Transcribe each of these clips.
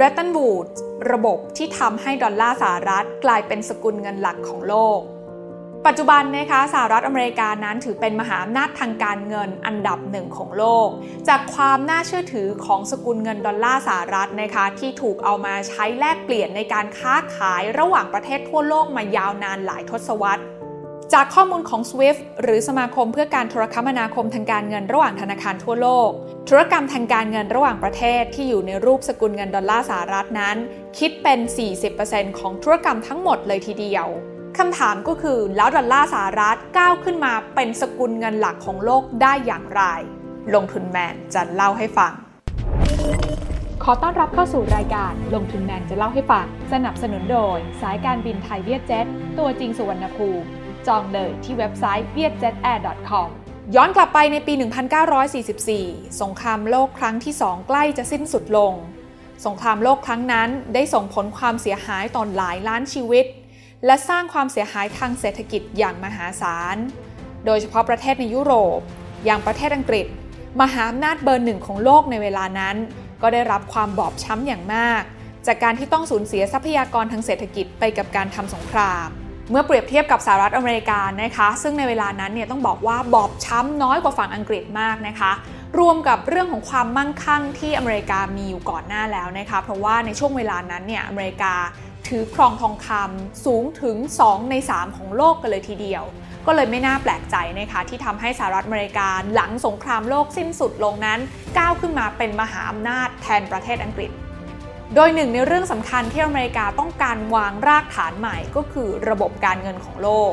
r e t t o n Woods ระบบที่ทำให้ดอลลาร์สหรัฐกลายเป็นสกุลเงินหลักของโลก ปัจจุบันนะคะสหรัฐอเมริกานั้นถือเป็นมหาอำนาจทางการเงินอันดับหนึ่งของโลก จากความน่าเชื่อถือของสกุลเงินดอลลาร์สหรัฐนะคะที่ถูกเอามาใช้แลกเปลี่ยนในการค้าขายระหว่างประเทศทั่วโลกมายาวนานหลายทศวรรษ จากข้อมูลของ SWIFT หรือสมาคมเพื่อการโทรคมนาคมทางการเงินระหว่างธนาคารทั่วโลก ธุรกรรมทางการเงินระหว่างประเทศที่อยู่ในรูปสกุลเงินดอลลาร์สหรัฐนั้น คิดเป็น 40%ของธุรกรรมทั้งหมดเลยทีเดียวคำถามก็คือแล้วดอลลาร์สหรัฐก้าวขึ้นมาเป็นสกุลเงินหลักของโลกได้อย่างไร ลงทุนแมนจะเล่าให้ฟัง ขอต้อนรับเข้าสู่รายการลงทุนแมนจะเล่าให้ฟัง สนับสนุนโดย สายการบินไทยเวียดเจ็ตตัวจริงสุวรรณภูมิ จองเลยที่เว็บไซต์ vietjetair.com ย้อนกลับไปในปี 1944 สงครามโลกครั้งที่สองใกล้จะสิ้นสุดลง สงครามโลกครั้งนั้นได้ส่งผลความเสียหายต่อหลายล้านชีวิต และสร้างความเสียหายทางเศรษฐกิจอย่างมหาศาล โดยเฉพาะประเทศในยุโรป อย่างประเทศอังกฤษ มหาอำนาจเบอร์หนึ่งของโลกในเวลานั้น ก็ได้รับความบอบช้ำอย่างมาก จากการที่ต้องสูญเสียทรัพยากรทางเศรษฐกิจไปกับการทำสงคราม เมื่อเปรียบเทียบกับสหรัฐอเมริกานะคะ ซึ่งในเวลานั้นเนี่ยต้องบอกว่าบอบช้ำน้อยกว่าฝั่งอังกฤษมากนะคะ รวมกับเรื่องของความมั่งคั่งที่อเมริกามีอยู่ก่อนหน้าแล้วนะคะ เพราะว่าในช่วงเวลานั้นเนี่ยอเมริกาถือครองทองคำสูงถึง 2 ใน 3 ของโลกกันเลยทีเดียว ก็เลยไม่น่าแปลกใจนะคะที่ทำให้สหรัฐอเมริกาหลังสงครามโลกสิ้นสุดลงนั้น ก้าวขึ้นมาเป็นมหาอำนาจแทนประเทศอังกฤษ โดยหนึ่งในเรื่องสำคัญที่อเมริกาต้องการวางรากฐานใหม่ก็คือระบบการเงินของโลก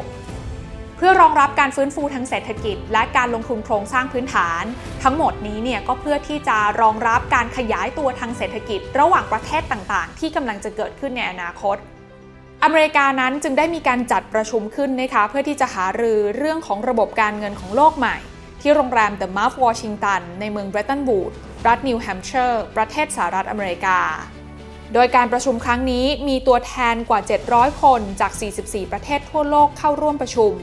เพื่อรองรับการฟื้นฟูทางเศรษฐกิจ และการลงทุนโครงสร้างพื้นฐาน ทั้งหมดนี้เนี่ยก็เพื่อที่จะรองรับการขยายตัวทางเศรษฐกิจ ระหว่างประเทศต่างๆ ที่กำลังจะเกิดขึ้นในอนาคตอเมริกานั้นจึงได้มีการจัดประชุมขึ้นนะคะเพื่อที่จะหารือเรื่องของระบบการเงินของโลกใหม่ ที่โรงแรม The m a r f Washington ในเมืองเบรตันบูดรัฐนิวแฮมป์เชอร์ ประเทศสหรัฐอเมริกา โดยการประชุมครั้งนี้มีตัวแทนกว่า 700 คนจาก 44 ประเทศทั่วโลกเข้าร่วมประชุม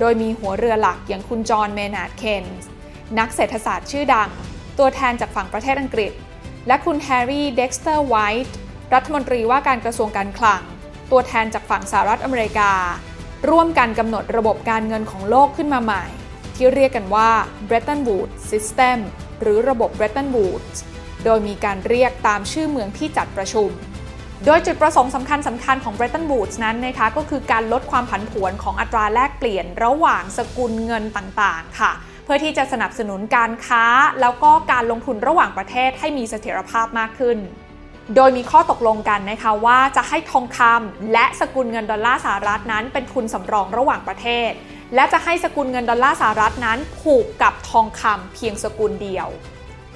โดยมีหัวเรือหลักอย่างคุณจอห์น เมนาร์ด เคนส์ นักเศรษฐศาสตร์ชื่อดัง ตัวแทนจากฝั่งประเทศอังกฤษ และคุณแฮร์รี่ เด็กสเตอร์ ไวท์ รัฐมนตรีว่าการกระทรวงการคลัง ตัวแทนจากฝั่งสหรัฐอเมริกา ร่วมกันกำหนดระบบการเงินของโลกขึ้นมาใหม่ ที่เรียกกันว่า Bretton Woods System หรือระบบ Bretton Woods โดยมีการเรียกตามชื่อเมืองที่จัดประชุม โดยจุดประสงค์สำคัญสำคัญของ Bretton Woods นั้นนะคะก็คือการลดความผันผวนของอัตราแลกเปลี่ยนระหว่างสกุลเงินต่างๆ ค่ะ เพื่อที่จะสนับสนุนการค้า แล้วก็การลงทุนระหว่างประเทศให้มีเสถียรภาพมากขึ้นโดยมีข้อตกลงกันนะคะว่าจะให้ทองคำและสกุลเงินดอลลาร์สหรัฐนั้นเป็นทุนสำรองระหว่างประเทศ และจะให้สกุลเงินดอลลาร์สหรัฐนั้นผูกกับทองคำเพียงสกุลเดียว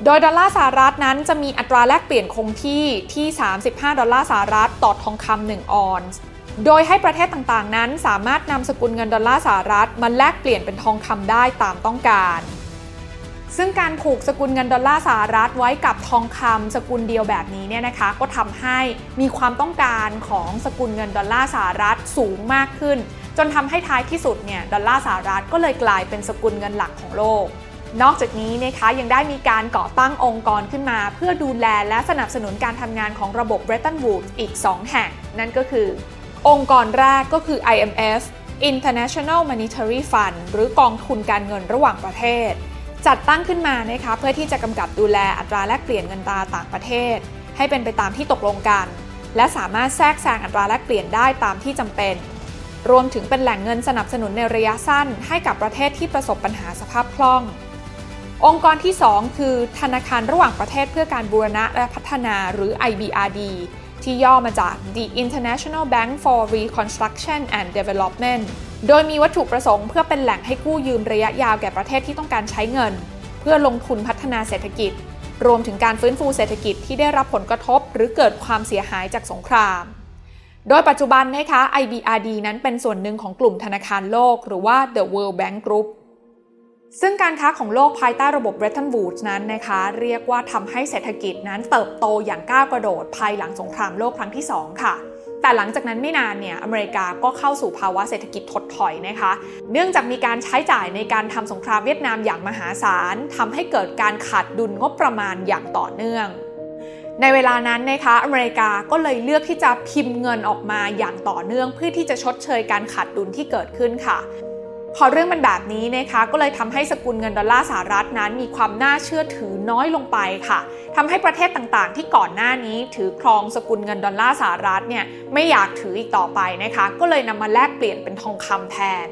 โดยดอลลาร์สหรัฐนั้นจะมีอัตราแลกเปลี่ยนคงที่ที่ 35 ดอลลาร์สหรัฐต่อทองคำ1ออนซ์ โดยให้ประเทศต่างๆ นั้นสามารถนำสกุลเงินดอลลาร์สหรัฐมาแลกเปลี่ยนเป็นทองคำได้ตามต้องการ ซึ่งการผูกสกุลเงินดอลลาร์สหรัฐไว้กับทองคำสกุลเดียวแบบนี้เนี่ยนะคะ ก็ทำให้มีความต้องการของสกุลเงินดอลลาร์สหรัฐสูงมากขึ้น จนทำให้ท้ายที่สุดเนี่ยดอลลาร์สหรัฐก็เลยกลายเป็นสกุลเงินหลักของโลก นอกจากนี้นะคะยังได้มีการก่อตั้งองค์กรขึ้นมา เพื่อดูแลและสนับสนุนการทำงานของระบบ Bretton Woods อีก 2 แห่ง นั่นก็คือ องค์กรแรกก็คือ IMF International Monetary Fund หรือกองทุนการเงินระหว่างประเทศ จัดตั้งขึ้นมานะคะเพื่อที่จะกำกับดูแลอัตราแลกเปลี่ยนเงินตราต่างประเทศ ให้เป็นไปตามที่ตกลงกัน และสามารถแทรกแซงอัตราแลกเปลี่ยนได้ตามที่จำเป็น รวมถึงเป็นแหล่งเงินสนับสนุนในระยะสั้น ให้กับประเทศที่ประสบปัญหาสภาพคล่อง องค์กรที่ 2 คือธนาคารระหว่างประเทศเพื่อการบูรณะและพัฒนาหรือ IBRD ที่ย่อมาจาก The International Bank for Reconstruction and Development โดยมีวัตถุประสงค์เพื่อเป็นแหล่งให้กู้ยืมระยะยาวแก่ประเทศที่ต้องการใช้เงิน เพื่อลงทุนพัฒนาเศรษฐกิจ รวมถึงการฟื้นฟูเศรษฐกิจที่ได้รับผลกระทบ หรือเกิดความเสียหายจากสงคราม โดยปัจจุบันนะคะ IBRD นั้นเป็นส่วนหนึ่งของกลุ่มธนาคารโลก หรือว่า The World Bank Group ซึ่งการค้าของโลกภายใต้ระบบ Bretton Woods นั้นนะคะ เรียกว่าทำให้เศรษฐกิจนั้นเติบโตอย่างก้าวกระโดดภายหลังสงครามโลกครั้งที่ 2 ค่ะ แต่หลังจากนั้นไม่นานเนี่ยอเมริกาก็เข้าสู่ภาวะเศรษฐกิจถดถอยนะคะ เนื่องจากมีการใช้จ่ายในการทำสงครามเวียดนามอย่างมหาศาลทำให้เกิดการขาดดุลงบประมาณอย่างต่อเนื่องในเวลานั้นนะคะอเมริกาก็เลยเลือกที่จะพิมพ์เงินออกมาอย่างต่อเนื่อง เพื่อที่จะชดเชยการขาดดุลที่เกิดขึ้นค่ะ พอเรื่องมันแบบนี้นะคะก็เลยทำให้สกุลเงินดอลลาร์สหรัฐนั้น มีความน่าเชื่อถือน้อยลงไปค่ะทำให้ประเทศต่างๆ ที่ก่อนหน้านี้ถือครองสกุลเงินดอลลาร์สหรัฐเนี่ยไม่อยากถืออีกต่อไปนะคะ ก็เลยนำมาแลกเปลี่ยนเป็นทองคำแทน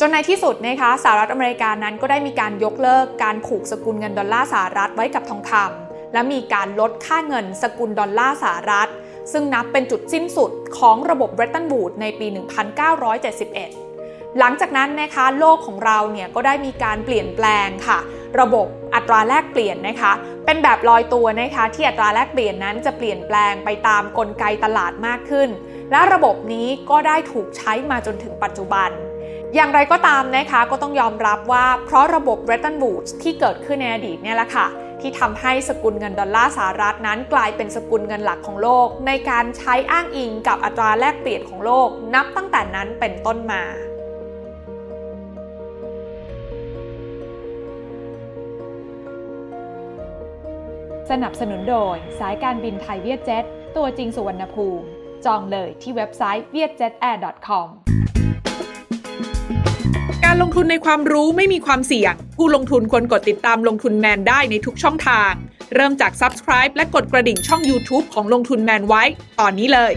จนในที่สุดนะคะสหรัฐอเมริกานั้นก็ได้มีการยกเลิกการผูกสกุลเงินดอลลาร์สหรัฐไว้กับทองคำและมีการลดค่าเงินสกุลดอลลาร์สหรัฐ ซึ่งนับเป็นจุดสิ้นสุดของระบบเบรตันบูดในปี 1971 หลังจากนั้นนะคะโลกของเราเนี่ยก็ได้มีการเปลี่ยนแปลงค่ะ ระบบอัตราแลกเปลี่ยนนะคะ เป็นแบบลอยตัวนะคะ ที่อัตราแลกเปลี่ยนนั้นจะเปลี่ยนแปลงไปตามกลไกตลาดมากขึ้น และระบบนี้ก็ได้ถูกใช้มาจนถึงปัจจุบัน อย่างไรก็ตามนะคะก็ต้องยอมรับว่าเพราะระบบเบรตันบูดที่เกิดขึ้นในอดีตเนี่ยแหละค่ะที่ทำให้สกุลเงินดอลลาร์สหรัฐนั้นกลายเป็นสกุลเงินหลักของโลก ในการใช้อ้างอิงกับอัตราแลกเปลี่ยนของโลก นับตั้งแต่นั้นเป็นต้นมา สนับสนุนโดยสายการบินไทยเวียดเจ็ตตัวจริงสุวรรณภูมิ จองเลยที่เว็บไซต์ vietjetair.com การลงทุนในความรู้ไม่มีความเสี่ยง ผู้ลงทุนควรกดติดตามลงทุนแมนได้ในทุกช่องทาง เริ่มจาก Subscribe และกดกระดิ่งช่อง YouTube ของลงทุนแมนไว้ ตอนนี้เลย